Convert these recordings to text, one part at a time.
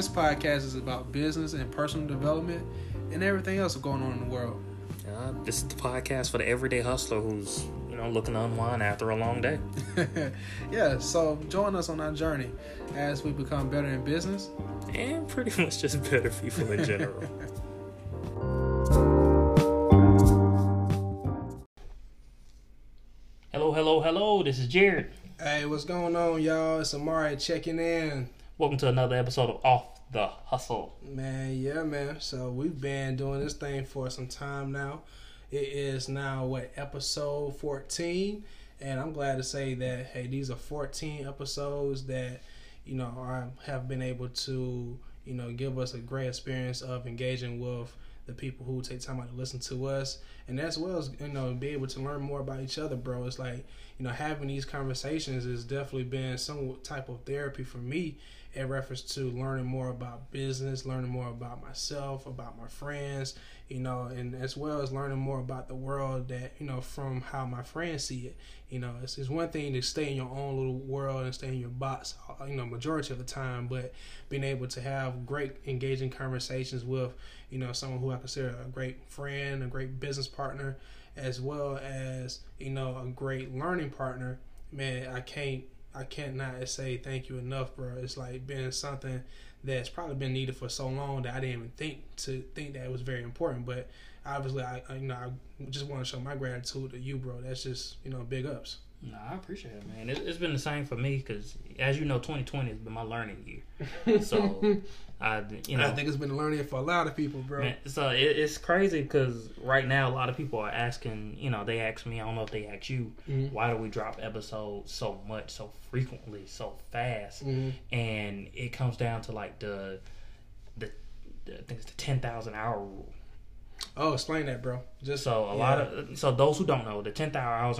this podcast is about business and personal development and everything else going on in the world. Uh, this is the podcast for the everyday hustler who's you know looking to unwind after a long day. yeah, so join us on our journey as we become better in business and pretty much just better people in general. hello, hello, hello. This is Jarrett. Hey, what's going on, y'all? It's Omari checking in. Welcome to another episode of Off the Hustle. Man, yeah, man. So we've been doing this thing for some time now. It is now what episode 14, and I'm glad to say that hey, these are 14 episodes that you know are, have been able to you know give us a great experience of engaging with the people who take time out to listen to us, and as well as you know be able to learn more about each other, bro. It's like you know having these conversations has definitely been some type of therapy for me in reference to learning more about business, learning more about myself, about my friends, you know, and as well as learning more about the world that, you know, from how my friends see it. You know, it's, it's one thing to stay in your own little world and stay in your box, uh, you know, majority of the time, but being able to have great engaging conversations with, you know, someone who I consider a great friend, a great business partner, as well as, you know, a great learning partner, man, I can't I cannot say thank you enough, bro. It's like been something that's probably been needed for so long that I didn't even think to think that it was very important. But obviously, I, I you know I just want to show my gratitude to you, bro. That's just you know big ups. No, I appreciate it, man. It, has been the same for me because, as you know, 2020 has been my learning year. So, I, you know, I think it's been learning for a lot of people, bro. Man, so it, it's crazy because right now a lot of people are asking. You know, they ask me. I don't know if they ask you, mm-hmm. why do we drop episodes so much, so frequently, so fast? Mm-hmm. And it comes down to like the, the, the I think it's the 10,000 hour rule. Oh, explain that, bro. Just so a yeah. lot of so those who don't know, the 10,000 hours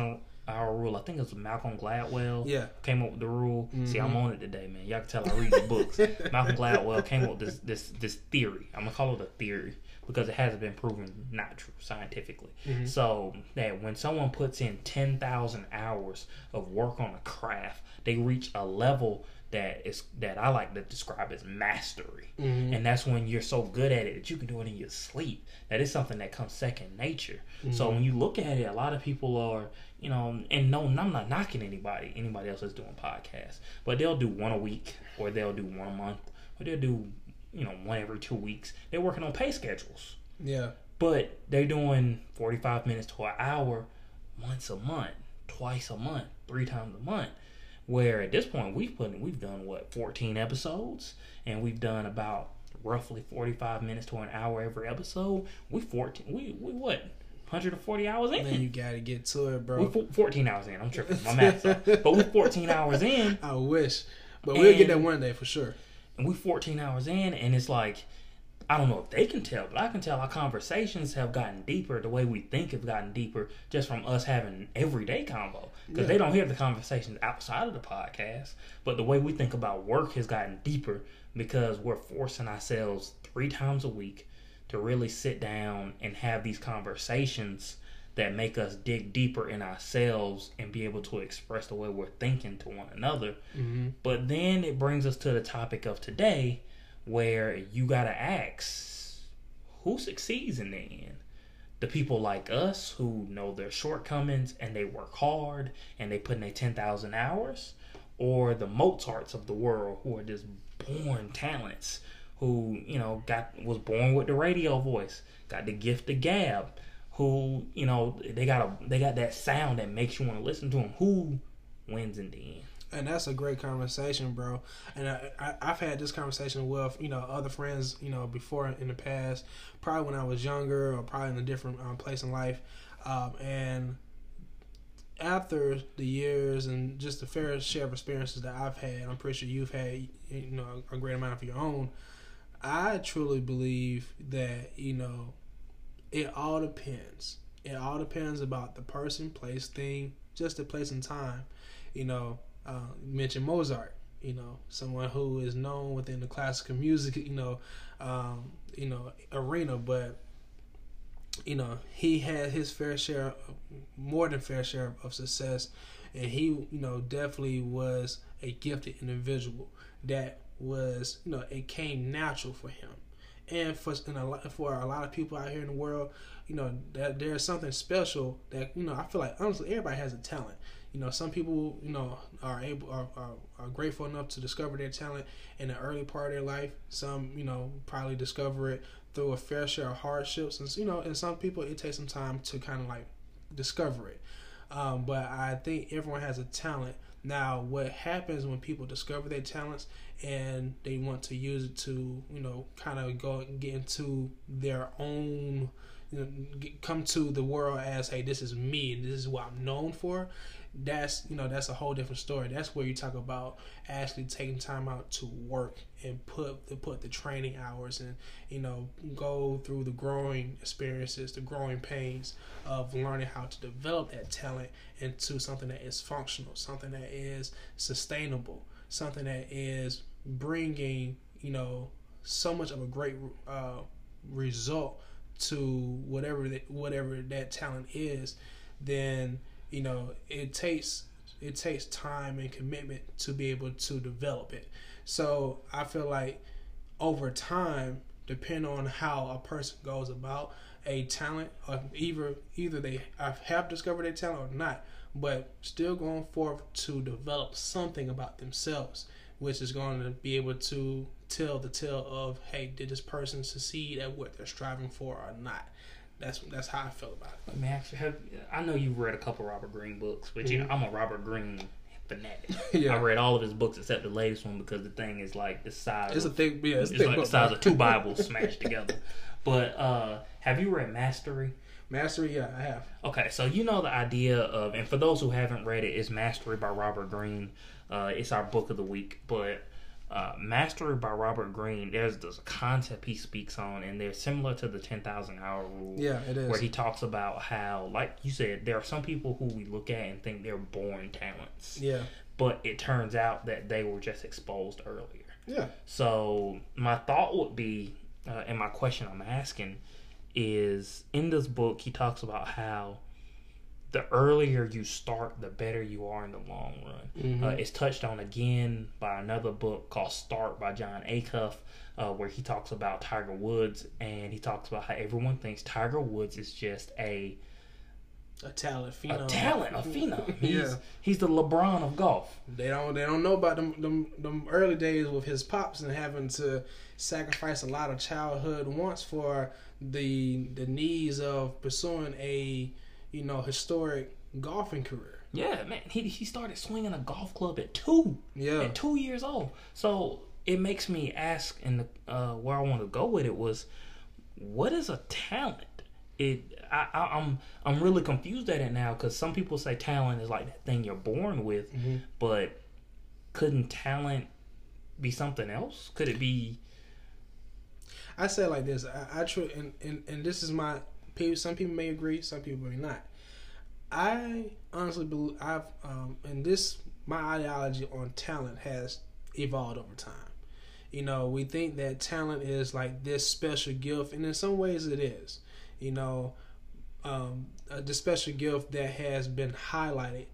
our rule. I think it was Malcolm Gladwell. Yeah, came up with the rule. Mm-hmm. See, I'm on it today, man. Y'all can tell I read the books. Malcolm Gladwell came up with this this this theory. I'm gonna call it a theory because it hasn't been proven not true scientifically. Mm-hmm. So that when someone puts in ten thousand hours of work on a craft, they reach a level that is that I like to describe as mastery. Mm-hmm. And that's when you're so good at it that you can do it in your sleep. That is something that comes second nature. Mm-hmm. So when you look at it, a lot of people are, you know, and no, I'm not knocking anybody, anybody else that's doing podcasts, but they'll do one a week or they'll do one a month or they'll do, you know, one every two weeks. They're working on pay schedules. Yeah. But they're doing 45 minutes to an hour once a month, twice a month, three times a month where at this point we've put we've done what 14 episodes and we've done about roughly 45 minutes to an hour every episode. We 14 we we what 140 hours in. Then you gotta get to it, bro. We 14 hours in. I'm tripping. My math, but we're 14 hours in. I wish, but we'll get that one day for sure. And we're 14 hours in, and it's like I don't know if they can tell, but I can tell our conversations have gotten deeper. The way we think have gotten deeper just from us having everyday convo. Because yeah. they don't hear the conversations outside of the podcast. But the way we think about work has gotten deeper because we're forcing ourselves three times a week to really sit down and have these conversations that make us dig deeper in ourselves and be able to express the way we're thinking to one another. Mm-hmm. But then it brings us to the topic of today where you got to ask who succeeds in the end? The people like us who know their shortcomings and they work hard and they put in their 10,000 hours, or the Mozarts of the world who are just born talents who, you know, got was born with the radio voice, got the gift of gab, who, you know, they got a they got that sound that makes you want to listen to them. Who wins in the end? and that's a great conversation, bro. And I, I, have had this conversation with you know other friends, you know, before in the past, probably when I was younger or probably in a different um, place in life, um, and after the years and just the fair share of experiences that I've had, I'm pretty sure you've had you know a great amount of your own. I truly believe that you know it all depends. It all depends about the person, place, thing, just the place and time. You know, uh, mentioned Mozart, you know, someone who is known within the classical music, you know, um, you know, arena, but you know, he had his fair share, more than fair share of success, and he, you know, definitely was a gifted individual that was you know it came natural for him, and for and a lot, for a lot of people out here in the world, you know that there's something special that you know I feel like honestly everybody has a talent. You know, some people you know are able are, are, are grateful enough to discover their talent in the early part of their life. Some you know probably discover it through a fair share of hardships, and you know, and some people it takes some time to kind of like discover it. Um, but I think everyone has a talent. Now, what happens when people discover their talents and they want to use it to, you know, kind of go and get into their own, you know, come to the world as, hey, this is me and this is what I'm known for that's you know that's a whole different story. That's where you talk about actually taking time out to work and put the put the training hours and you know go through the growing experiences, the growing pains of learning how to develop that talent into something that is functional, something that is sustainable, something that is bringing you know so much of a great uh, result to whatever that whatever that talent is, then you know it takes it takes time and commitment to be able to develop it so i feel like over time depending on how a person goes about a talent or either either they have discovered a talent or not but still going forth to develop something about themselves which is going to be able to tell the tale of hey did this person succeed at what they're striving for or not that's that's how I feel about it. Let me actually have. I know you've read a couple Robert Greene books, but mm-hmm. you know I'm a Robert Greene fanatic. yeah. I read all of his books except the latest one because the thing is like the size. It's of, a thick, yeah, it's, it's like book, the size of two Bibles smashed together. But uh, have you read Mastery? Mastery, yeah, I have. Okay, so you know the idea of, and for those who haven't read it, it's Mastery by Robert Greene. Uh, it's our book of the week, but uh, Mastery by Robert Greene, there's this concept he speaks on, and they're similar to the 10,000 hour rule. Yeah, it is. Where he talks about how, like you said, there are some people who we look at and think they're born talents. Yeah. But it turns out that they were just exposed earlier. Yeah. So my thought would be, uh, and my question I'm asking is in this book, he talks about how the earlier you start, the better you are in the long run. Mm-hmm. Uh, it's touched on again by another book called Start by Jon Acuff, uh, where he talks about Tiger Woods and he talks about how everyone thinks Tiger Woods is just a a talent, phenom. a talent, a phenom. He's, yeah, he's the LeBron of golf. They don't they don't know about them, them them early days with his pops and having to sacrifice a lot of childhood wants for the the needs of pursuing a you know, historic golfing career. Yeah, man. He he started swinging a golf club at two. Yeah. At two years old. So it makes me ask, and uh, where I want to go with it was, what is a talent? It I, I am I'm, I'm really confused at it now because some people say talent is like that thing you're born with, mm-hmm. but couldn't talent be something else? Could it be? I say like this. I, I and, and and this is my some people may agree, some people may not. I honestly believe I've um, and this my ideology on talent has evolved over time. You know, we think that talent is like this special gift, and in some ways it is. You know, um, uh, the special gift that has been highlighted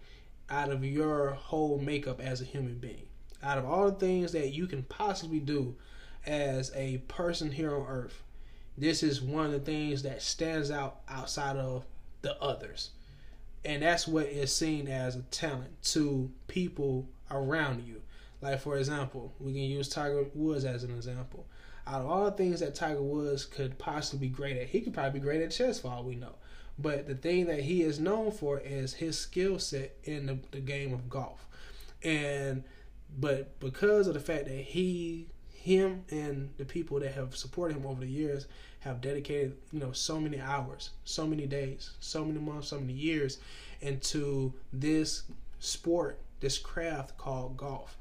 out of your whole makeup as a human being. Out of all the things that you can possibly do as a person here on earth, this is one of the things that stands out outside of the others. And that's what is seen as a talent to people around you. Like, for example, we can use Tiger Woods as an example. Out of all the things that Tiger Woods could possibly be great at, he could probably be great at chess for all we know. But the thing that he is known for is his skill set in the, the game of golf. And but because of the fact that he him and the people that have supported him over the years have dedicated, you know, so many hours, so many days, so many months, so many years into this sport, this craft called golf.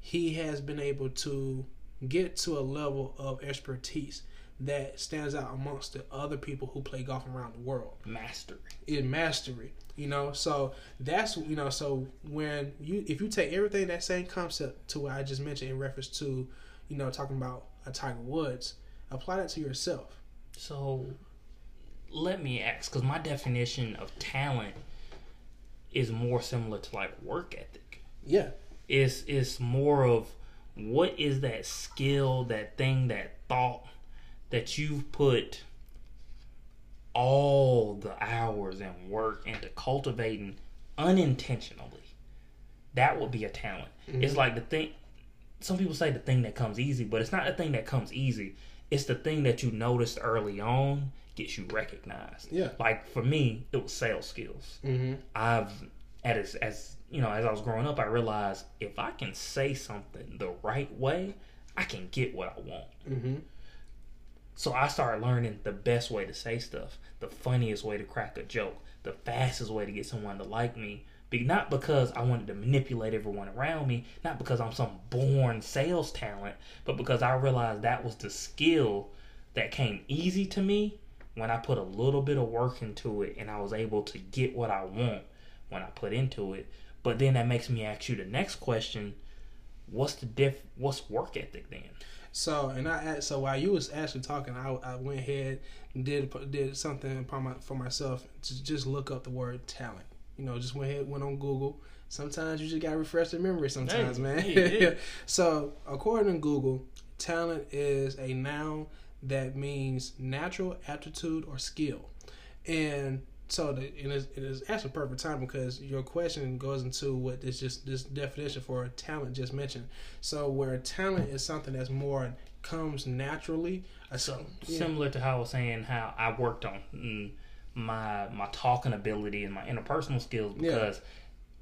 He has been able to get to a level of expertise that stands out amongst the other people who play golf around the world. Mastery. In mastery. You know, so that's you know, so when you if you take everything that same concept to what I just mentioned in reference to, you know, talking about a Tiger Woods, apply that to yourself. So let me ask, because my definition of talent is more similar to like work ethic. Yeah, it's it's more of what is that skill, that thing, that thought that you've put all the hours and work into cultivating unintentionally? That would be a talent. Mm-hmm. It's like the thing. Some people say the thing that comes easy, but it's not the thing that comes easy. It's the thing that you noticed early on gets you recognized. Yeah. Like for me, it was sales skills. Mm-hmm. I've as as you know, as I was growing up, I realized if I can say something the right way, I can get what I want. Mm-hmm. So I started learning the best way to say stuff, the funniest way to crack a joke, the fastest way to get someone to like me. Not because I wanted to manipulate everyone around me, not because I'm some born sales talent, but because I realized that was the skill that came easy to me when I put a little bit of work into it and I was able to get what I want when I put into it. But then that makes me ask you the next question: What's the diff? What's work ethic then? So and I so while you was actually talking, I, I went ahead and did did something for myself to just look up the word talent. You know, just went ahead went on Google. Sometimes you just gotta refresh the memory. Sometimes, hey, man. Hey, so according to Google, talent is a noun that means natural aptitude or skill, and so the, it, is, it is actually perfect time because your question goes into what is just this definition for talent just mentioned. So where talent is something that's more comes naturally. So yeah. similar to how I was saying how I worked on mm, my my talking ability and my interpersonal skills because. Yeah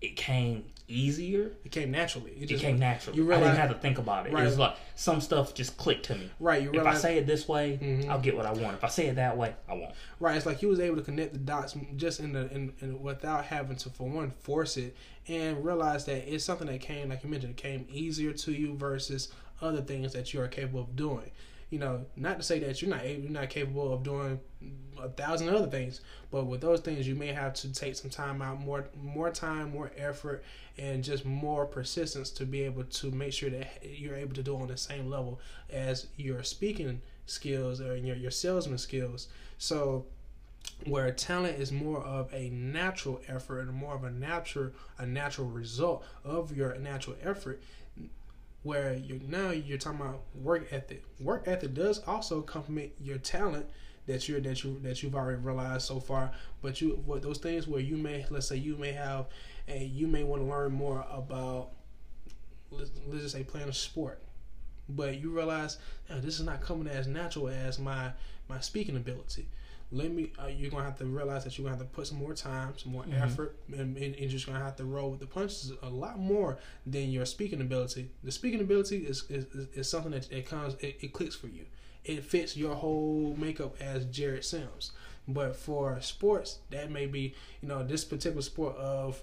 it came easier. It came naturally. It, just, it came naturally. You realize, I didn't have to think about it. Right. It was like some stuff just clicked to me. Right. You realize, if I say it this way, mm-hmm. I'll get what I want. If I say it that way, I won't. Right. It's like he was able to connect the dots just in the in, in without having to for one force it and realize that it's something that came like you mentioned, it came easier to you versus other things that you are capable of doing you know, not to say that you're not able, you're not capable of doing a thousand other things, but with those things, you may have to take some time out, more more time, more effort, and just more persistence to be able to make sure that you're able to do on the same level as your speaking skills or your your salesman skills. So where talent is more of a natural effort and more of a natural a natural result of your natural effort where you're now you're talking about work ethic. Work ethic does also complement your talent that you're that you that you've already realized so far. But you what those things where you may let's say you may have and you may want to learn more about let's, let's just say playing a sport. But you realize oh, this is not coming as natural as my my speaking ability let me uh, you're gonna have to realize that you're gonna have to put some more time some more mm-hmm. effort and, and, you're just gonna have to roll with the punches a lot more than your speaking ability. The speaking ability is is, is something that it comes it, it clicks for you. It fits your whole makeup as Jarrett Sims. But for sports that may be you know this particular sport of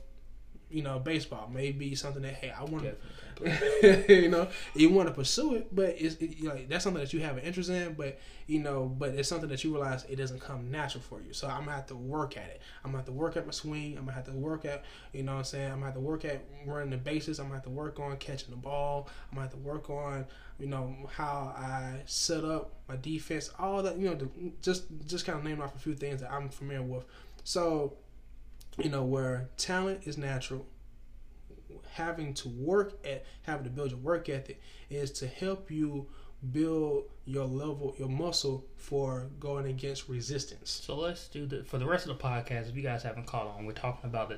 you know baseball may be something that hey I want to you know, you want to pursue it, but it's it, like that's something that you have an interest in, but you know, but it's something that you realize it doesn't come natural for you. So I'm gonna have to work at it. I'm gonna have to work at my swing. I'm gonna have to work at, you know, what I'm saying I'm gonna have to work at running the bases. I'm gonna have to work on catching the ball. I'm gonna have to work on, you know, how I set up my defense. All that, you know, just just kind of name off a few things that I'm familiar with. So, you know, where talent is natural having to work at having to build your work ethic is to help you build your level your muscle for going against resistance so let's do the for the rest of the podcast if you guys haven't caught on we're talking about the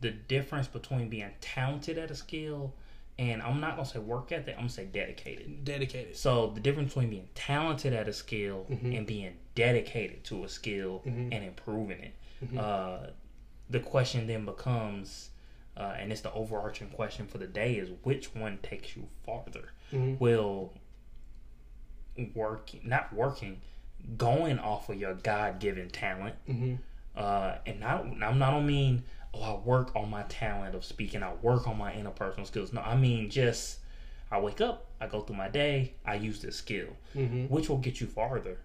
the difference between being talented at a skill and I'm not gonna say work ethic. I'm gonna say dedicated. Dedicated. So the difference between being talented at a skill mm-hmm. and being dedicated to a skill mm-hmm. and improving it. Mm-hmm. Uh, the question then becomes, uh, and it's the overarching question for the day is which one takes you farther mm-hmm. will working not working going off of your god-given talent mm-hmm. uh, and not i'm not don't mean oh i work on my talent of speaking i work on my interpersonal skills no i mean just i wake up i go through my day i use this skill mm-hmm. which will get you farther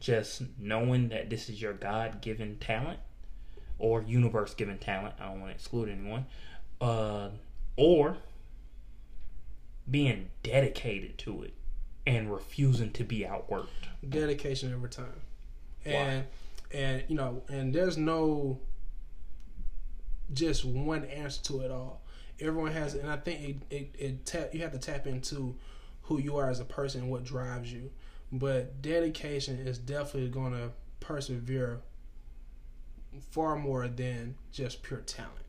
just knowing that this is your god-given talent or universe given talent i don't want to exclude anyone uh, or being dedicated to it and refusing to be outworked. Dedication over time, and Why? and you know, and there's no just one answer to it all. everyone has, and I think it it, it tap, you have to tap into who you are as a person and what drives you. But dedication is definitely going to persevere far more than just pure talent.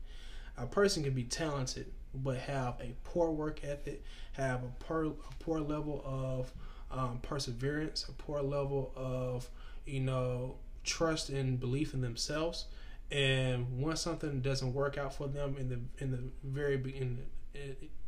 A person can be talented but have a poor work ethic, have a poor, a poor level of um, perseverance, a poor level of you know trust and belief in themselves. And once something doesn't work out for them in the in the very beginning,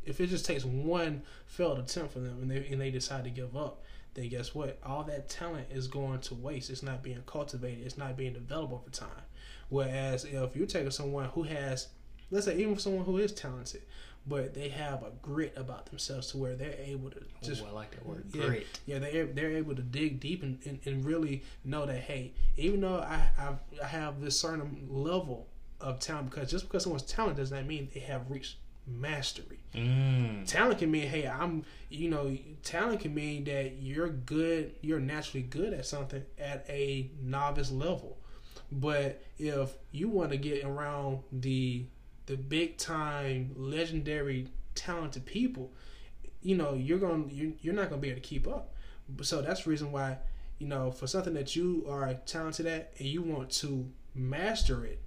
if it just takes one failed attempt for them and they and they decide to give up, then guess what? All that talent is going to waste. It's not being cultivated. It's not being developed over time. Whereas if you're taking someone who has, let's say, even someone who is talented, but they have a grit about themselves to where they're able to just. Ooh, I like that word, yeah, grit. Yeah, they they're able to dig deep and, and, and really know that hey, even though I I've, I have this certain level of talent, because just because someone's talented does not mean they have reached mastery. Mm. Talent can mean, hey, I'm, you know, talent can mean that you're good, you're naturally good at something at a novice level. But if you want to get around the the big time legendary talented people, you know, you're going to you're, you're not going to be able to keep up. So that's the reason why, you know, for something that you are talented at and you want to master it,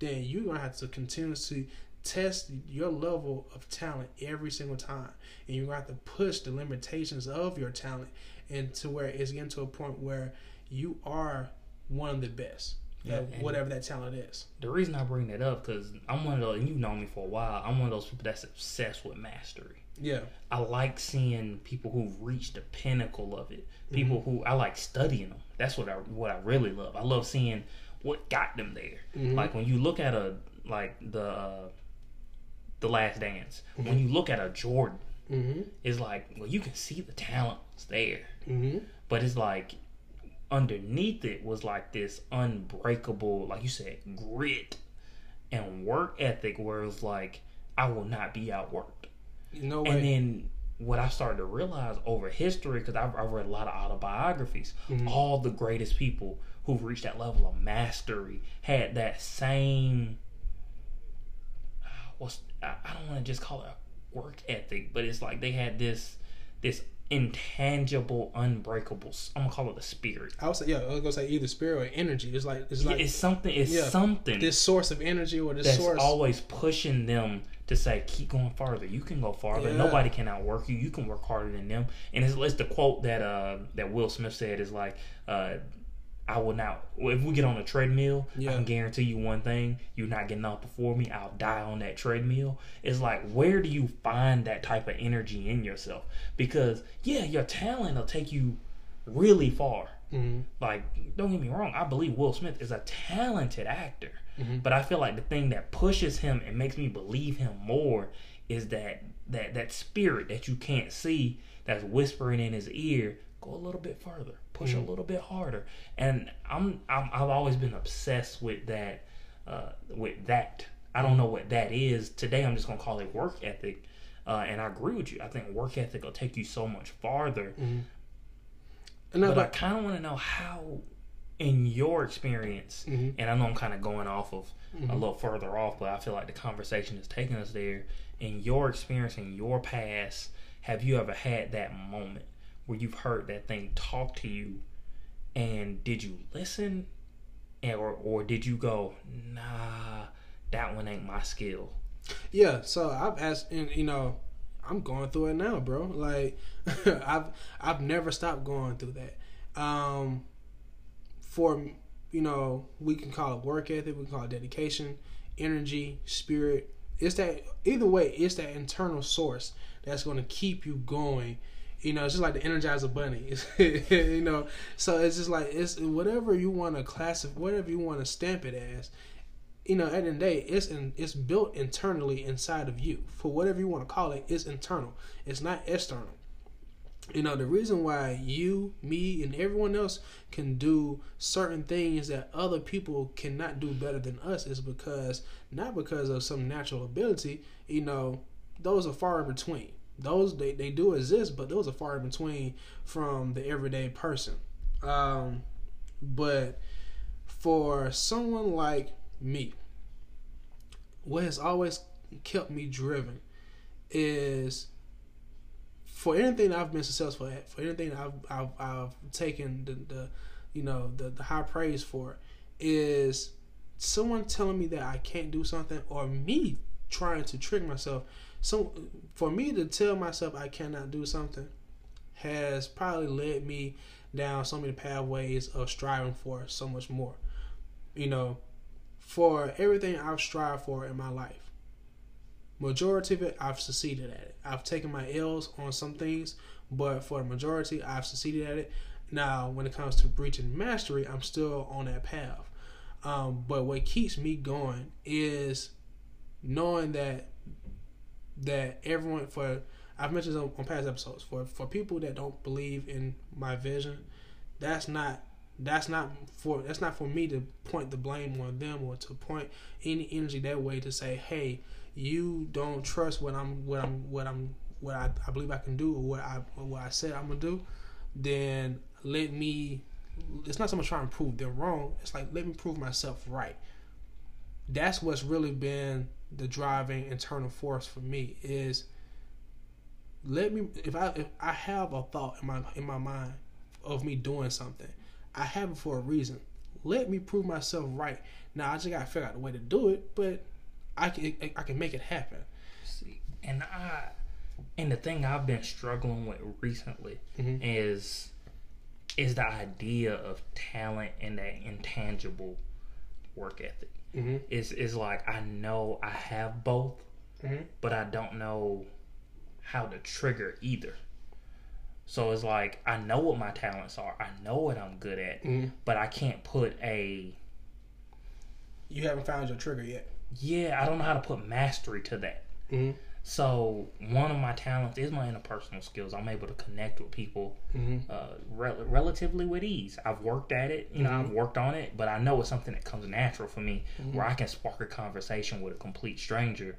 then you're going to have to continuously test your level of talent every single time and you're going to have to push the limitations of your talent and to where it's getting to a point where you are one of the best Yeah, at whatever that talent is The reason I bring that up because I'm one of those, and you've known me for a while. I'm one of those people that's obsessed with mastery. yeah I like seeing people who've reached the pinnacle of it. Mm-hmm. People who I like studying them. That's what I what I really love. I love seeing what got them there. Mm-hmm. Like when you look at a like the uh, the Last Dance. Mm-hmm. When you look at a Jordan, mm-hmm. it's like well you can see the talent's there, Mm-hmm. but it's like underneath it was like this unbreakable, like you said, grit and work ethic where it's like I will not be outworked. no way And then what I started to realize over history, because I've, I've read a lot of autobiographies, all the greatest people who've reached that level of mastery had that same. What's I, I don't want to just call it a work ethic, but it's like they had this this intangible, unbreakable. I'm gonna call it a spirit. I was yeah I was gonna say either spirit or energy it's like it's like it's something. It's yeah, something this source of energy or this source that's source always pushing them to say, keep going farther. You can go farther. Yeah. Nobody can outwork you. You can work harder than them. And it's, it's the quote that uh, that Will Smith said is like, uh, I will not. If we get on a treadmill, Yeah. I can guarantee you one thing: you're not getting off before me. I'll die on that treadmill. It's like, where do you find that type of energy in yourself? Because yeah, your talent will take you really far. Mhm. Like, don't get me wrong, I believe Will Smith is a talented actor. Mm-hmm. But I feel like the thing that pushes him and makes me believe him more is that that that spirit that you can't see that's whispering in his ear. Go a little bit further, push Mm-hmm. a little bit harder. And I'm, I'm I've always been obsessed with that uh, with that. I don't know what that is. Today I'm just gonna call it work ethic. Uh, and I agree with you. I think work ethic will take you so much farther. And no, But I kind of want to know how, in your experience, Mm-hmm. and I know I'm kind of going off of a little further off, but I feel like the conversation is taking us there. In your experience, in your past, have you ever had that moment where you've heard that thing talk to you, and did you listen, and, or or did you go, nah, that one ain't my skill? Yeah, so I've asked, and you know, I'm going through it now, bro. Like, I've I've never stopped going through that. Um, for you know, we can call it work ethic, we can call it dedication, energy, spirit. It's that either way, it's that internal source that's going to keep you going. You know, it's just like the Energizer Bunny. You know, so it's just like it's whatever you want to classify, whatever you want to stamp it as you know, at the end of the day, it's in, it's built internally inside of you. For whatever you want to call it, it's internal. It's not external. You know, the reason why you, me, and everyone else can do certain things that other people cannot do better than us is because not because of some natural ability. You know, those are far in between. Those they, they do exist, but those are far in between from the everyday person. Um, but for someone like me, what has always kept me driven is for anything I've been successful at, for anything I've I've, I've taken the, the you know the, the high praise for is someone telling me that I can't do something or me trying to trick myself. So for me to tell myself I cannot do something has probably led me down so many pathways of striving for so much more. You know, for everything I've strived for in my life, majority of it I've succeeded at it. I've taken my L's on some things, but for the majority I've succeeded at it. Now, when it comes to reaching mastery, I'm still on that path. Um, but what keeps me going is knowing that that everyone for I've mentioned on, on past episodes for for people that don't believe in my vision, that's not that's not for that's not for me to point the blame on them or to point any energy that way to say, hey, you don't trust what I'm what I'm what I'm what I, I believe I can do or what I or what I said I'm gonna do, then let me it's not so much trying to prove them wrong. It's like let me prove myself right. That's what's really been the driving internal force for me is let me if I if I have a thought in my in my mind of me doing something, I have it for a reason. Let me prove myself right. Now I just gotta figure out the way to do it, but I can I can make it happen. See, and I and the thing I've been struggling with recently Mhm. is is the idea of talent and that intangible work ethic. Mm-hmm. It's it's like I know I have both, Mhm. but I don't know how to trigger either. So it's like I know what my talents are. I know what I'm good at, Mhm. but I can't put a You haven't found your trigger yet. yeah, I don't know how to put mastery to that. Mm-hmm. So one of my talents is my interpersonal skills. I'm able to connect with people Mm-hmm. uh, rel- relatively with ease. I've worked at it, you know, I've worked on it, but I know it's something that comes natural for me, where I can spark a conversation with a complete stranger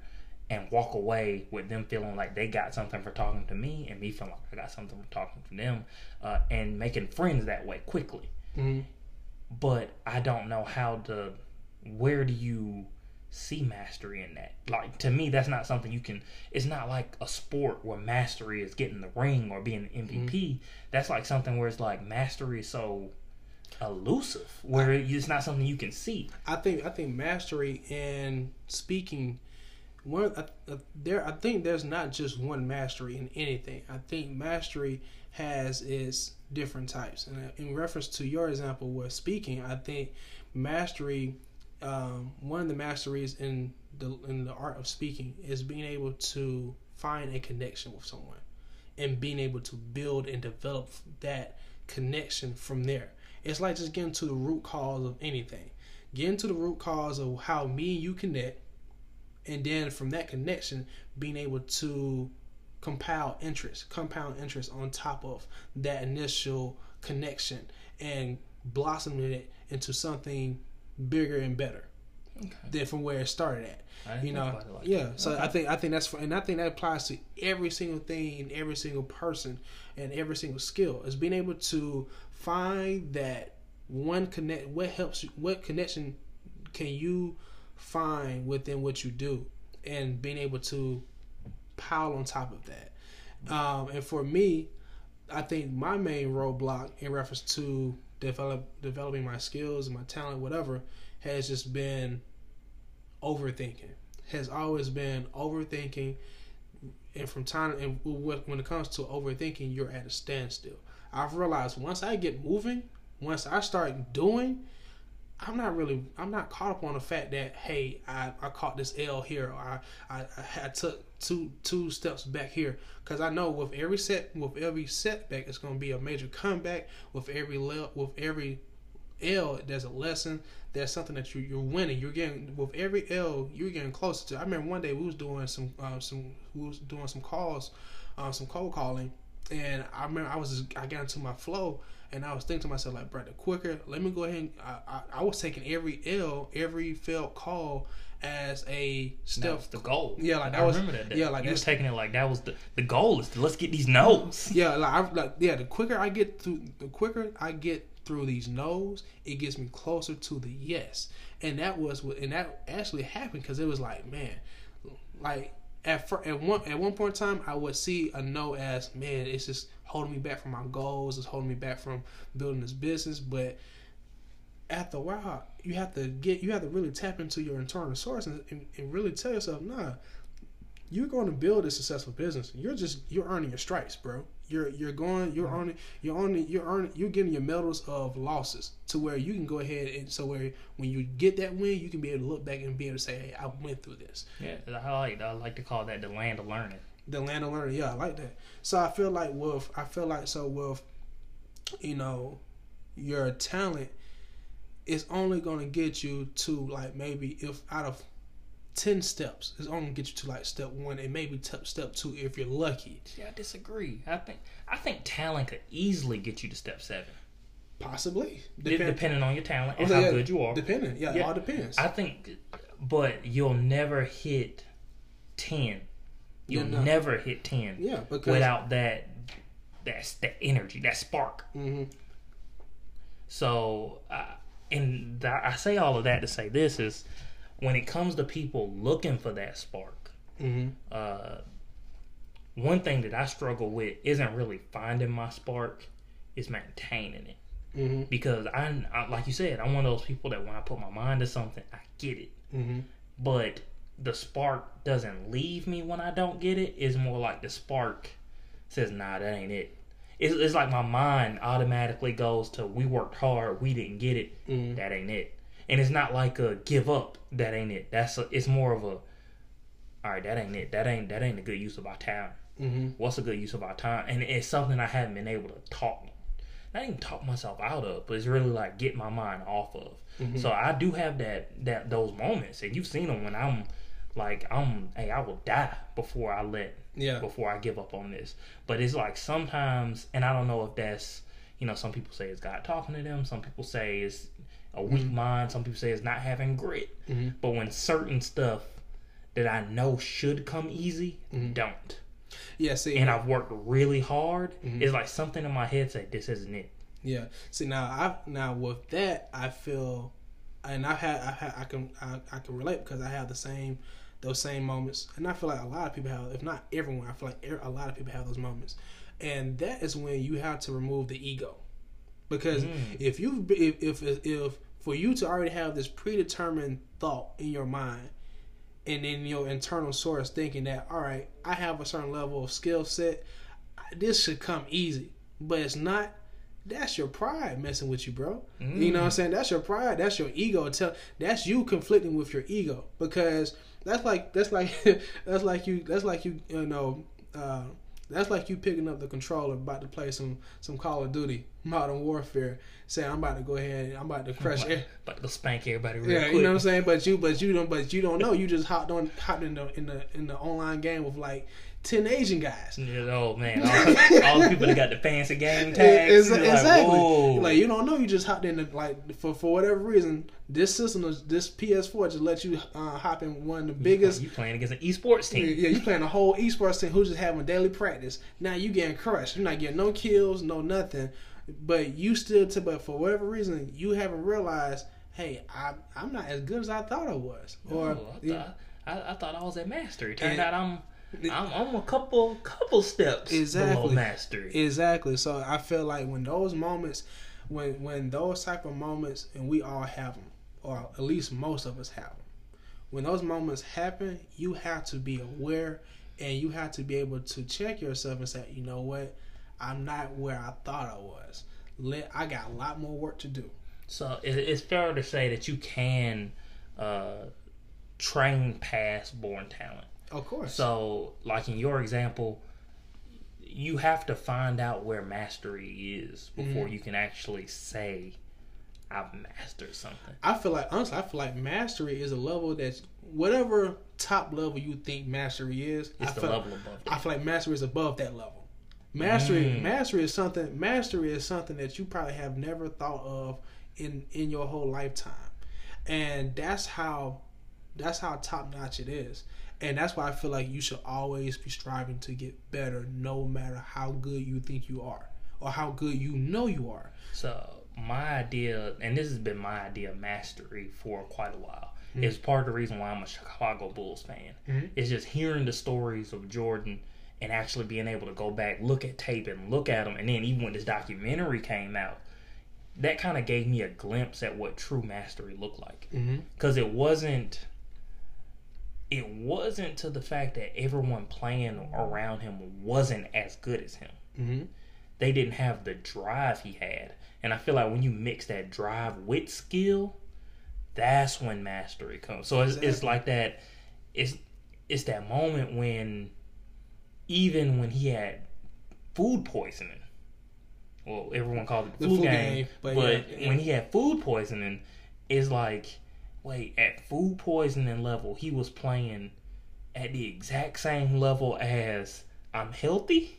and walk away with them feeling like they got something for talking to me, and me feeling like I got something for talking to them, uh, and making friends that way quickly. Mm-hmm. But I don't know how to. Where do you see mastery in that? Like to me, that's not something you can. It's not like a sport where mastery is getting the ring or being an MVP. That's like something where it's like mastery is so elusive, where it's not something you can see. I think I think mastery in speaking one uh, uh, there I think there's not just one mastery in anything. I think mastery has its different types. And in reference to your example with speaking, I think mastery um, one of the masteries in the in the art of speaking is being able to find a connection with someone and being able to build and develop that connection from there. It's like just getting to the root cause of anything. Getting to the root cause of how me and you connect, and then from that connection, being able to compile interest, compound interest on top of that initial connection and blossoming it into something bigger and better Okay. than from where it started at you know like yeah that. so Okay. i think i think that's and i think that applies to every single thing and every single person and every single skill is being able to find that one connect what helps you what connection can you find within what you do and being able to pile on top of that um, and for me i think my main roadblock in reference to develop developing my skills and my talent whatever has just been overthinking. Has always been overthinking. And from time and when it comes to overthinking you're at a standstill. I've realized once i get moving once i start doing i'm not really i'm not caught up on the fact that hey i, I caught this l here or i i, I took two two steps back here because i know with every set with every setback it's going to be a major comeback with every le- with every L, there's a lesson. There's something that you, you're winning. You're getting with every L, you're getting closer to. I remember one day we was doing some um, some we was doing some calls, um, some cold calling, and I remember I was just, I got into my flow, and I was thinking to myself like, bro, the quicker, let me go ahead. And, I, I, I was taking every L, every failed call as a That step. was the goal. Yeah, like I that was- remember that. Day. yeah, like you that's- taking it like that was the the goal is to let's get these no's. Yeah, like I like yeah. The quicker I get through, the quicker I get through these no's, it gets me closer to the yes. And that was what, and that actually happened because it was like, man, like at at one at one point in time, I would see a no as man, it's just holding me back from my goals. It's holding me back from building this business. But after a while, you have to get you have to really tap into your internal source and, and, and really tell yourself, nah, you're going to build a successful business. You're just you're earning your stripes, bro. You're you're going you're Mm-hmm. earning you're earning you're earning you're getting your medals of losses to where you can go ahead and so where when you get that win, you can be able to look back and be able to say, hey, I went through this. Yeah, I like I like to call that the land of learning. the land of learning. Yeah, I like that. So I feel like with I feel like so with you know your talent is only going to get you to like maybe if out of 10 steps it's only get you to like step one and maybe t- step two if you're lucky See, I disagree. I think I think talent could easily get you to step seven, possibly De- depending on your talent and Okay, how yeah, good you are. depending yeah, it all depends I think, but you'll never hit ten. You'll Yeah, no. never hit ten yeah because without that that's that energy, that spark. Mhm. So, uh, and th- I say all of that to say this is when it comes to people looking for that spark. Mhm. Uh, one thing that I struggle with isn't really finding my spark, is maintaining it. Mhm. Because I, I, like you said, I'm one of those people that when I put my mind to something, I get it. Mhm. But the spark doesn't leave me when I don't get it. It's more like the spark says, "Nah, that ain't it." It's, it's like my mind automatically goes to, "We worked hard, we didn't get it. Mhm. That ain't it." And it's not like a give up. That ain't it. That's a, it's more of a, all right, that ain't it. That ain't that ain't a good use of our time. Mhm. What's a good use of our time? And it's something I haven't been able to talk, not even talk myself out of, but it's really like get my mind off of. Mm-hmm. So I do have that that those moments, and you've seen them when I'm like I'm, hey, I will die before I let yeah before I give up on this. But it's like sometimes, and I don't know if that's, you know, some people say it's God talking to them. Some people say it's a weak mind. Some people say it's not having grit. Mhm. But when certain stuff that I know should come easy Mm-hmm. don't, yeah see and I've worked really hard, Mm-hmm. it's like something in my head say this isn't it. Yeah. See now, I now with that I feel, and I've had I've had I can I, I can relate because I have the same those same moments, and I feel like a lot of people have, if not everyone, I feel like er- a lot of people have those moments, and that is when you have to remove the ego, because Mm. if you if, if if for you to already have this predetermined thought in your mind. And in your internal source, thinking that all right, I have a certain level of skill set, this should come easy, but it's not that's your pride messing with you, bro. You know what I'm saying? That's your pride. That's your ego. Tell that's you conflicting with your ego because that's like that's like that's like you that's like you you know uh, that's like you picking up the controller about to play some some Call of Duty Modern Warfare, saying I'm about to go ahead and I'm about to crush it. about to spank everybody real Yeah, quick. you know what I'm saying. But you, but you don't, but you don't know. You just hopped on, hopped in the in the in the online game with like ten Asian guys. Yeah, Oh man, all, all the people that got the fancy game tags. Ex- you're like, exactly. Like you don't know. You just hopped in the, like for for whatever reason. This system, is- this PS4, just let you uh, hop in one of the biggest. you playing against an esports team? Yeah, you playing a whole esports team who's just having daily practice. Now you getting crushed. You're not getting no kills, no nothing. But you still, to but for whatever reason, you haven't realized. Hey, I, I'm not as good as I thought I was. Or Oh, I, thought, I, I thought I was at mastery. Turned And- out I'm, I'm I'm a couple couple steps below Exactly. mastery. Exactly. So I feel like when those moments, when when those type of moments, and we all have them, or at least most of us have them. When those moments happen, you have to be aware, and you have to be able to check yourself and say, you know what, I'm not where I thought I was. Let I got a lot more work to do. So it's fair to say that you can uh, train past born talent. Of course. So, like in your example, you have to find out where mastery is before you can actually say, "I've mastered something." I feel like honestly, I feel like mastery is a level that's whatever top level you think mastery is. It's I the feel, level above that. I feel like mastery is above that level. Mastery, Mm. mastery is something. Mastery is something that you probably have never thought of in in your whole lifetime, and that's how that's how top notch it is. And that's why I feel like you should always be striving to get better, no matter how good you think you are or how good you know you are. So my idea, and this has been my idea of mastery for quite a while, is part of the reason why I'm a Chicago Bulls fan. Mhm. It's just hearing the stories of Jordan and actually being able to go back, look at tape, and look at them. And then even when this documentary came out, that kind of gave me a glimpse at what true mastery looked like. Mm-hmm. Because it wasn't. It wasn't to the fact that everyone playing around him wasn't as good as him Mm-hmm. they didn't have the drive he had. And I feel like when you mix that drive with skill, that's when mastery comes. So it's, it's like that. It's it's that moment when even when he had food poisoning. Well, everyone called it the, flu game, game, but, but yeah, yeah. when he had food poisoning, it's like, wait, at food poisoning level, he was playing at the exact same level as I'm healthy,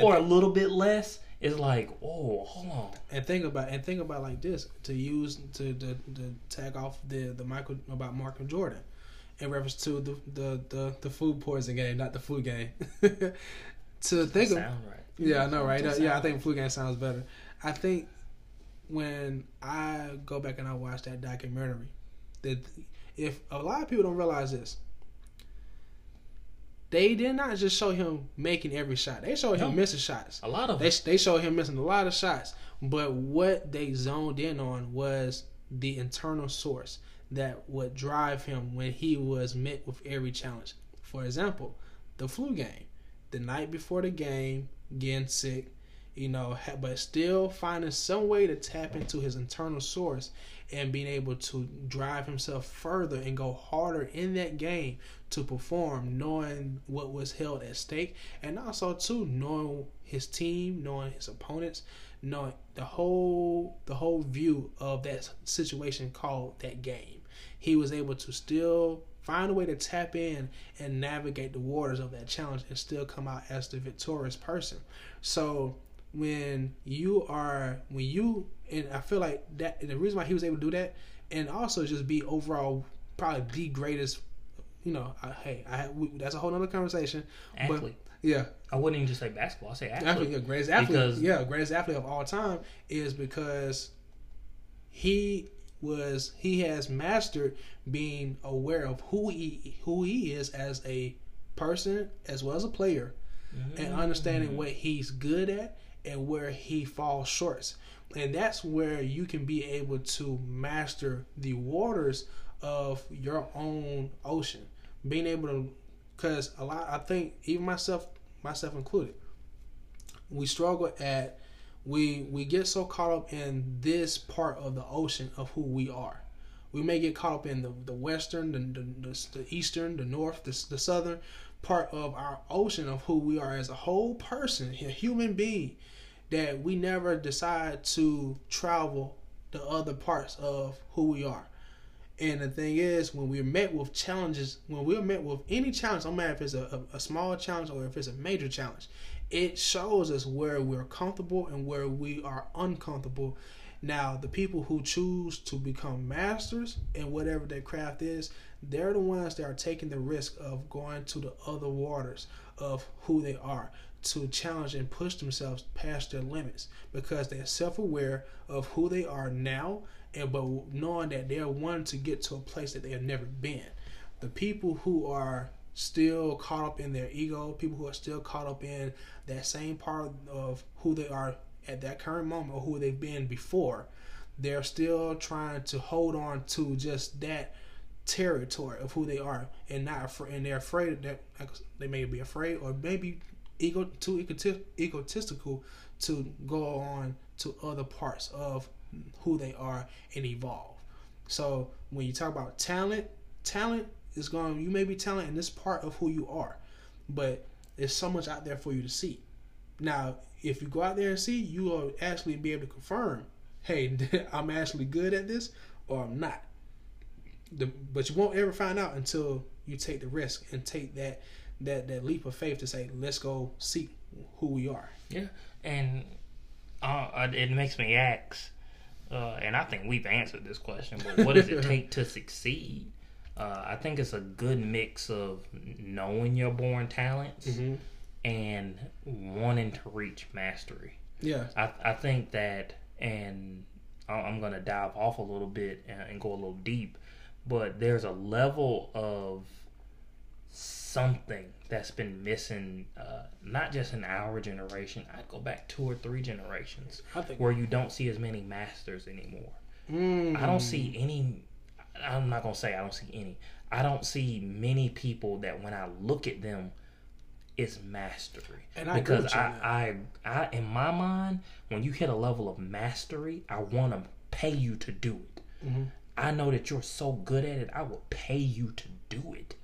or a little bit less. It's like, oh, hold on. And think about and think about like this to use to to, to tag off the the Michael about Michael Jordan in reference to the the the, the food poison game, not the food game. to think of right. yeah, I know, right? Uh, Does yeah, I think flu game sounds better. I think when I go back and I watch that documentary, that if a lot of people don't realize this, they did not just show him making every shot; they showed him No. missing shots. A lot of They they showed him missing a lot of shots, but what they zoned in on was the internal source that would drive him when he was met with every challenge. For example, the flu game, the night before the game, getting sick, you know, but still finding some way to tap into his internal source and being able to drive himself further and go harder in that game to perform, knowing what was held at stake, and also too knowing his team, knowing his opponents, knowing the whole the whole view of that situation called that game. He was able to still find a way to tap in and navigate the waters of that challenge and still come out as the victorious person. So when you are when you and I feel like that and the reason why he was able to do that and also just be overall probably the greatest you know I, hey I we, that's a whole other conversation athlete. yeah I wouldn't even just say basketball. I say athlete. athlete, yeah, greatest athlete Because- yeah greatest athlete of all time is because he was he has mastered being aware of who he who he is as a person as well as a player and mm-hmm. understanding what he's good at and where he falls short. And that's where you can be able to master the waters of your own ocean. Being able to, because a lot, I think, even myself, myself included, we struggle at, we we get so caught up in this part of the ocean of who we are. We may get caught up in the, the western, the, the, the, the eastern, the north, the, the southern part of our ocean of who we are as a whole person, a human being, that we never decide to travel the other parts of who we are. And the thing is, when we're met with challenges, when we're met with any challenge, no matter if it's a, a, a small challenge or if it's a major challenge, it shows us where we're comfortable and where we are uncomfortable. Now, the people who choose to become masters in whatever their craft is, they're the ones that are taking the risk of going to the other waters of who they are to challenge and push themselves past their limits because they're self-aware of who they are now and but knowing that they're wanting to get to a place that they have never been. The people who are still caught up in their ego people who are still caught up in that same part of who they are at that current moment or who they've been before they're still trying to hold on to just that territory of who they are and not afraid and they're afraid that they may be afraid or maybe ego too egoti- egotistical to go on to other parts of who they are and evolve. So when you talk about talent talent is going you may be talent in this part of who you are but there's so much out there for you to see. Now if you go out there and see you will actually be able to confirm hey i'm actually good at this or i'm not the, but you won't ever find out until you take the risk and take that that that leap of faith to say let's go seek who we are Yeah, and uh, it makes me ask, uh, and I think we've answered this question, but what does it take to succeed? Uh, I think it's a good mix of knowing your born talents mm-hmm. and wanting to reach mastery. yeah I, I think that, and I'm going to dive off a little bit and, and go a little deep, but there's a level of something that's been missing, uh, not just in our generation. I'd go back two or three generations where you don't see as many masters anymore. Mm. I don't see any. I'm not gonna say I don't see any. I don't see many people that when I look at them, it's mastery. And I because with you on I, I, I, in my mind, when you hit a level of mastery, I want to pay you to do it. Mhm. I know that you're so good at it. I will pay you to do it,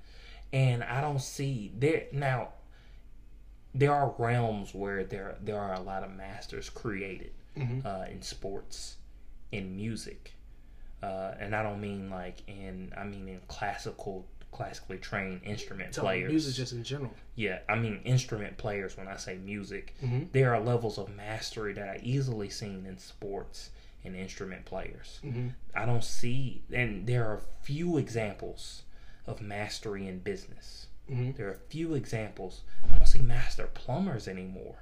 and I don't see there now. There are realms where there there are a lot of masters created Mhm. uh, in sports, in music, uh, and I don't mean like in I mean in classical classically trained instrument So players. music just in general. Yeah, I mean instrument players when I say music. Mhm. There are levels of mastery that I easily seen in sports and instrument players. Mhm. I don't see and there are few examples of mastery in business. Mhm. There are few examples. I don't see master plumbers anymore.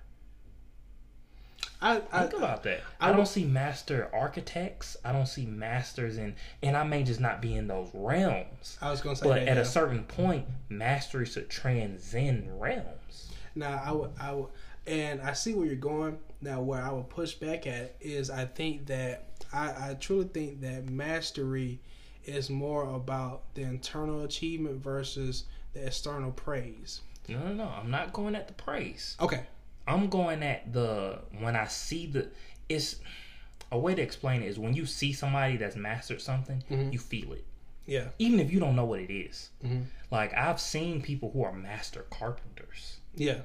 I, I, Think about that. I I, don't see master architects. I don't see masters in, and I may just not be in those realms. I was gonna say But that. at yeah. a certain point, mastery should transcend realms. Now I would, I would, and I see where you're going. Now, where I would push back at is I think that I, I truly think that mastery is more about the internal achievement versus the external praise. No, no, no. I'm not going at the praise. Okay. I'm going at the when I see the. It's a way to explain it is when you see somebody that's mastered something, Mhm. you feel it, Yeah. even if you don't know what it is. Mhm. Like I've seen people who are master carpenters, Yeah.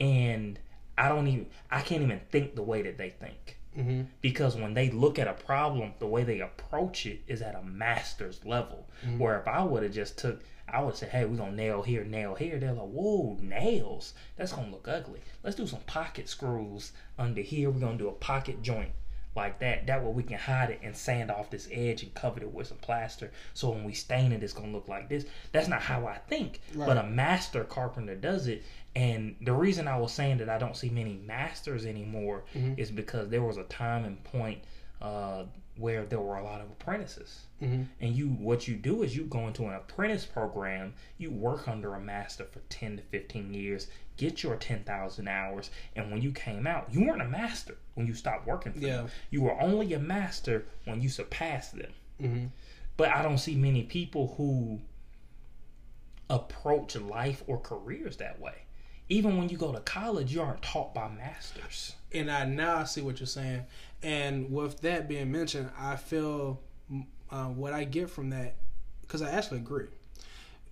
and I don't even. I can't even think the way that they think. hmm because when they look at a problem the way they approach it is at a master's level Mm-hmm. where if i would have just took i would say hey we're gonna nail here nail here they're like whoa nails that's gonna look ugly let's do some pocket screws under here we're gonna do a pocket joint like that that way we can hide it and sand off this edge and cover it with some plaster. So when we stain it it's gonna look like this. That's not how i think but a master carpenter does it. And the reason i was saying that i don't see many masters anymore Mhm. is because there was a time and point uh, where there were a lot of apprentices. Hmm and you what you do is you go into an apprentice program you work under a master for 10 to 15 years get your 10,000 hours and when you came out you weren't a master when you stopped working for Yeah. them you were only a master when you surpassed them hmm but I don't see many people who approach life or careers that way. Even when you go to college, you aren't taught by masters. And I now I see what you're saying. And with that being mentioned, I feel uh, what I get from that because I actually agree.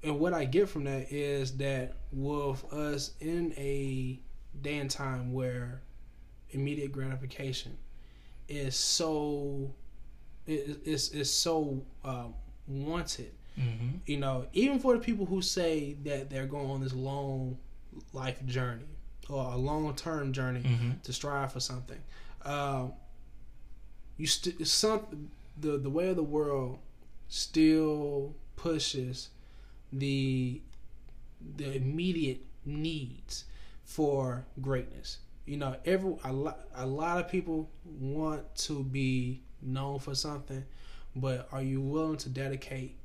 And what I get from that is that with us in a day and time where immediate gratification is so it, it's, it's so um, wanted Mm-hmm. you know, even for the people who say that they're going on this long life journey or a long term journey Mm-hmm. to strive for something, um, you st- some the the way of the world still pushes the the immediate needs for greatness. You know, every a lot a lot of people want to be known for something, but are you willing to dedicate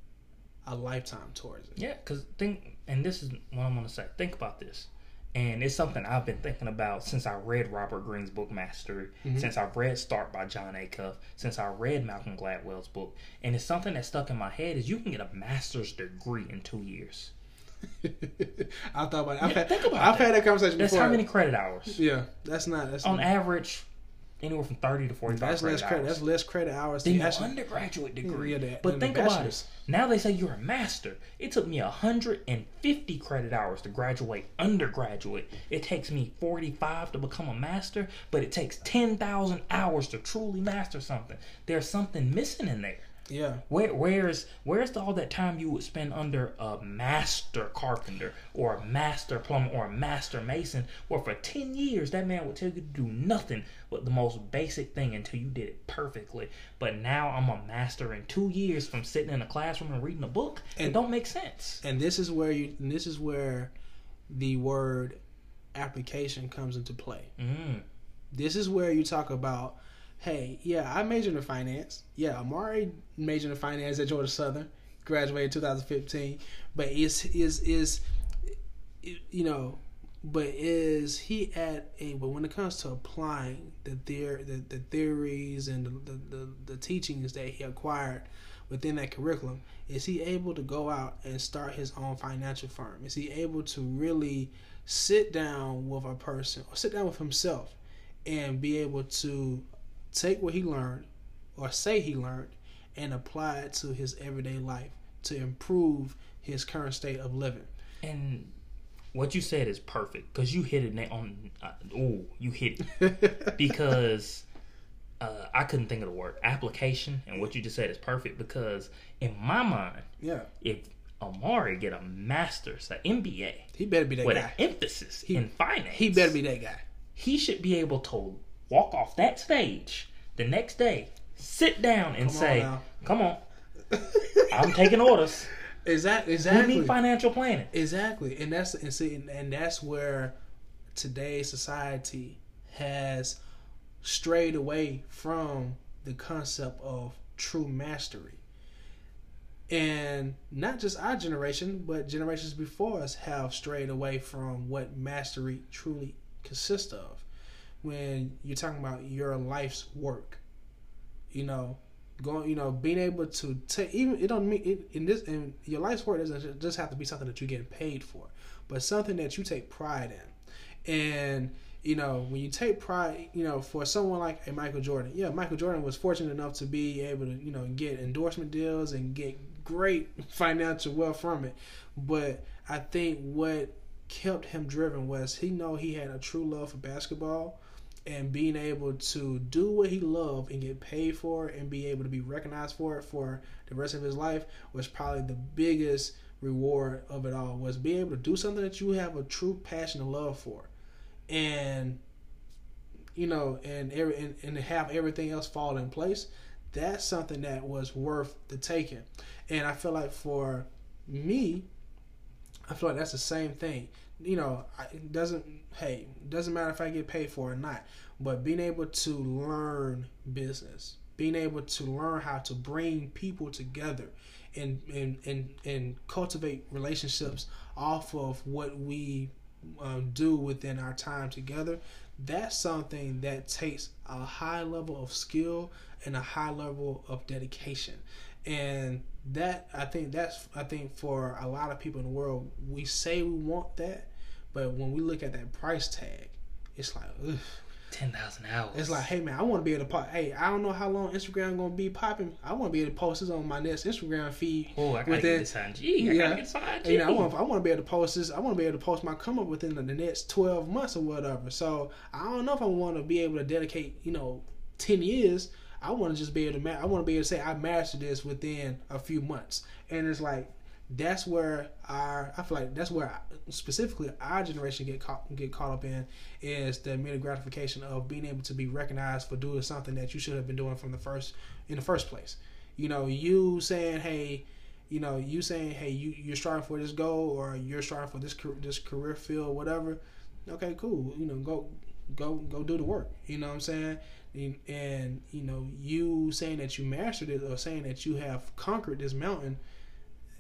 a lifetime towards it? Yeah, because think, and this is what I'm to say. Think about this. And it's something I've been thinking about since I read Robert Greene's book Mastery, Mhm. since I've read Start by Jon Acuff, since I read Malcolm Gladwell's book. And it's something that stuck in my head is you can get a master's degree in two years. I thought about it. I've, Yeah, had, think about I've that. had that conversation That's before. how many credit hours? Yeah, that's not. That's On not, average, anywhere from 30 to 45 that's less credit. hours. That's less credit hours. Then to your actually, undergraduate degree. Yeah, that- but think about it. Now they say you're a master. It took me 150 credit hours to graduate undergraduate. It takes me 45 to become a master, but it takes 10,000 hours to truly master something. There's something missing in there. Yeah, Where, where's where's all that time you would spend under a master carpenter or a master plumber or a master mason, where for ten years that man would tell you to do nothing but the most basic thing until you did it perfectly. But now I'm a master in two years from sitting in a classroom and reading a book. it And- don't make sense. and this is where you. And this is where the word application comes into play. Mm. This is where you talk about, hey, yeah, I majored in finance. Yeah, Omari majored in finance at Georgia Southern. graduated 2015. But is is is you know, but is he at a? But when it comes to applying the the, the theories and the, the, the teachings that he acquired within that curriculum, is he able to go out and start his own financial firm? Is he able to really sit down with a person or sit down with himself and be able to take what he learned or say he learned and apply it to his everyday life to improve his current state of living. And what you said is perfect because you hit it on. Uh, oh, you hit it because uh, I couldn't think of the word application, and what you just said is perfect because in my mind, yeah, if Omari get a master's, an MBA, he better be that with guy. an emphasis he, in finance. He better be that guy. He should be able to walk off that stage the next day, sit down, and Come say, now. "Come on, I'm taking orders." Exactly. We Exactly. need financial planning. Exactly, and that's and see, and, and that's where today's society has strayed away from the concept of true mastery. And not just our generation, but generations before us have strayed away from what mastery truly consists of. When you're talking about your life's work, you know, going, you know, being able to take even it don't mean it, in this in your life's work doesn't just have to be something that you're getting paid for, but something that you take pride in. And you know, when you take pride, you know, for someone like a Michael Jordan, yeah, Michael Jordan was fortunate enough to be able to, you know, get endorsement deals and get great financial wealth from it. But I think what kept him driven was he know he had a true love for basketball and being able to do what he loved and get paid for and be able to be recognized for it for the rest of his life was probably the biggest reward of it all was being able to do something that you have a true passion and love for. And you know and every and, and have everything else fall in place that's something that was worth the taking. And i feel like for me i feel like that's the same thing you know it doesn't hey doesn't matter if i get paid for it or not but being able to learn business being able to learn how to bring people together and and and, and cultivate relationships off of what we um, do within our time together that's something that takes a high level of skill and a high level of dedication. And that i think that's i think for a lot of people in the world we say we want that but when we look at that price tag it's like ugh. Ten thousand hours. It's like, hey man, I want to be able to pop. Hey, I don't know how long Instagram gonna be popping. I want to be able to post this on my next Instagram feed. Oh, I gotta within- get this on G. I Yeah. gotta get this on. You know, I want I want to be able to post this. I want to be able to post my come up within the, the next twelve months or whatever. So I don't know if I want to be able to dedicate, you know, ten years. I want to just be able to. Ma- I want to be able to say I mastered this within a few months. And it's like that's where our I feel like that's where specifically our generation get caught get caught up in is the immediate gratification of being able to be recognized for doing something that you should have been doing from the first in the first place. You know, you saying, "Hey, you know, you saying, "Hey, you you're striving for this goal or you're striving for this this career field, whatever." Okay, cool. You know, go go go do the work. You know what I'm saying? And, and you know, you saying that you mastered it or saying that you have conquered this mountain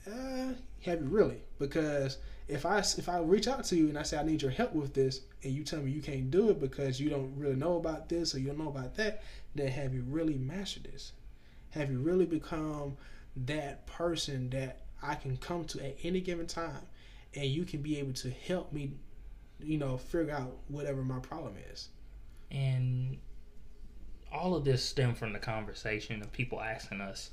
uh, have you really? Because if I if I reach out to you and I say I need your help with this, and you tell me you can't do it because you don't really know about this or you don't know about that, then have you really mastered this? Have you really become that person that I can come to at any given time, and you can be able to help me, you know, figure out whatever my problem is? And all of this stemmed from the conversation of people asking us,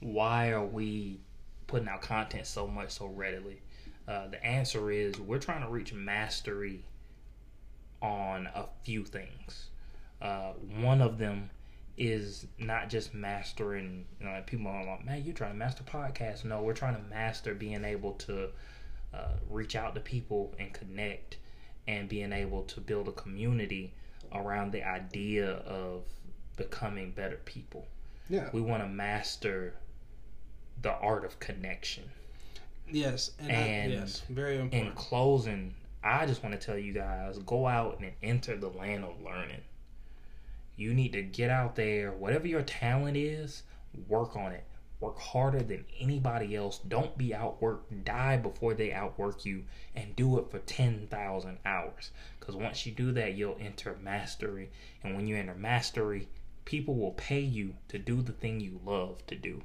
why are we putting out content so much so readily? Uh, the answer is we're trying to reach mastery on a few things. Uh, one of them is not just mastering. You know, people are like, "Man, you're trying to master podcasts." No, we're trying to master being able to uh, reach out to people and connect, and being able to build a community around the idea of becoming better people. Yeah. We want to master the art of connection. Yes. And, And I, yes, very In closing, I just want to tell you guys go out and enter the land of learning. You need to get out there, whatever your talent is, work on it. Work harder than anybody else. Don't be outworked. Die before they outwork you. And do it for 10,000 hours. Because once you do that, you'll enter mastery. And when you enter mastery, people will pay you to do the thing you love to do.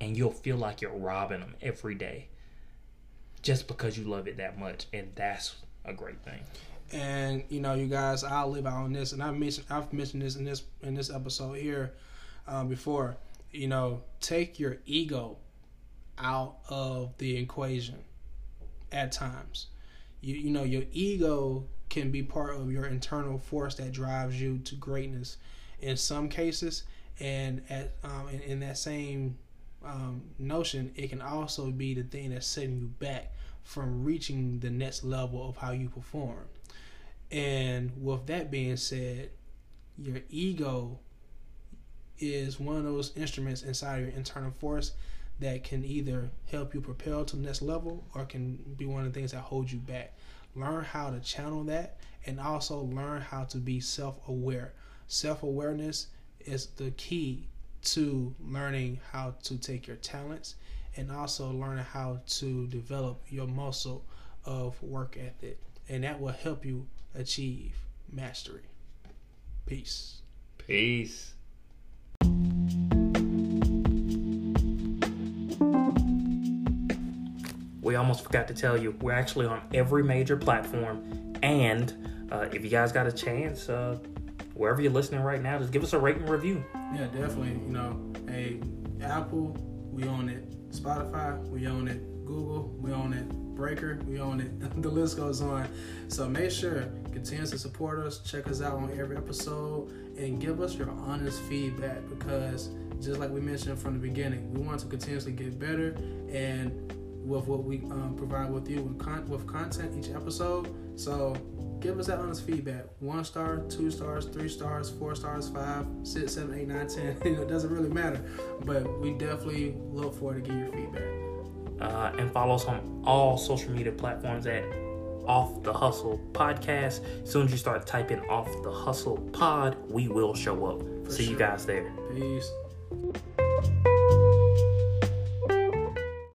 And you'll feel like you're robbing them every day just because you love it that much. And that's a great thing. And you know, you guys, I'll live out on this, and I've mentioned I've mentioned this in this in this episode here um, before. You know, take your ego out of the equation at times. You you know, your ego can be part of your internal force that drives you to greatness in some cases, and at um, in, in that same um, notion, it can also be the thing that's setting you back from reaching the next level of how you perform. And with that being said, your ego is one of those instruments inside your internal force that can either help you propel to the next level or can be one of the things that hold you back. Learn how to channel that and also learn how to be self aware. Self awareness is the key to learning how to take your talents and also learning how to develop your muscle of work ethic. And that will help you achieve mastery. Peace. Peace. We almost forgot to tell you, we're actually on every major platform. And uh, if you guys got a chance, uh, wherever you're listening right now, just give us a rate and review. Yeah, definitely. You know, hey, Apple, we own it. Spotify, we own it. Google, we own it. Breaker, we own it. the list goes on. So make sure continue to support us. Check us out on every episode and give us your honest feedback because just like we mentioned from the beginning, we want to continuously get better and with what we um, provide with you with, con- with content each episode. So give us that honest feedback. One star, two stars, three stars, four stars, five, six, seven, eight, nine, ten. you know, it doesn't really matter. But we definitely look forward to get your feedback. Uh, and follow us on all social media platforms at Off the Hustle Podcast. As soon as you start typing Off the Hustle Pod, we will show up. For See you guys there. Peace.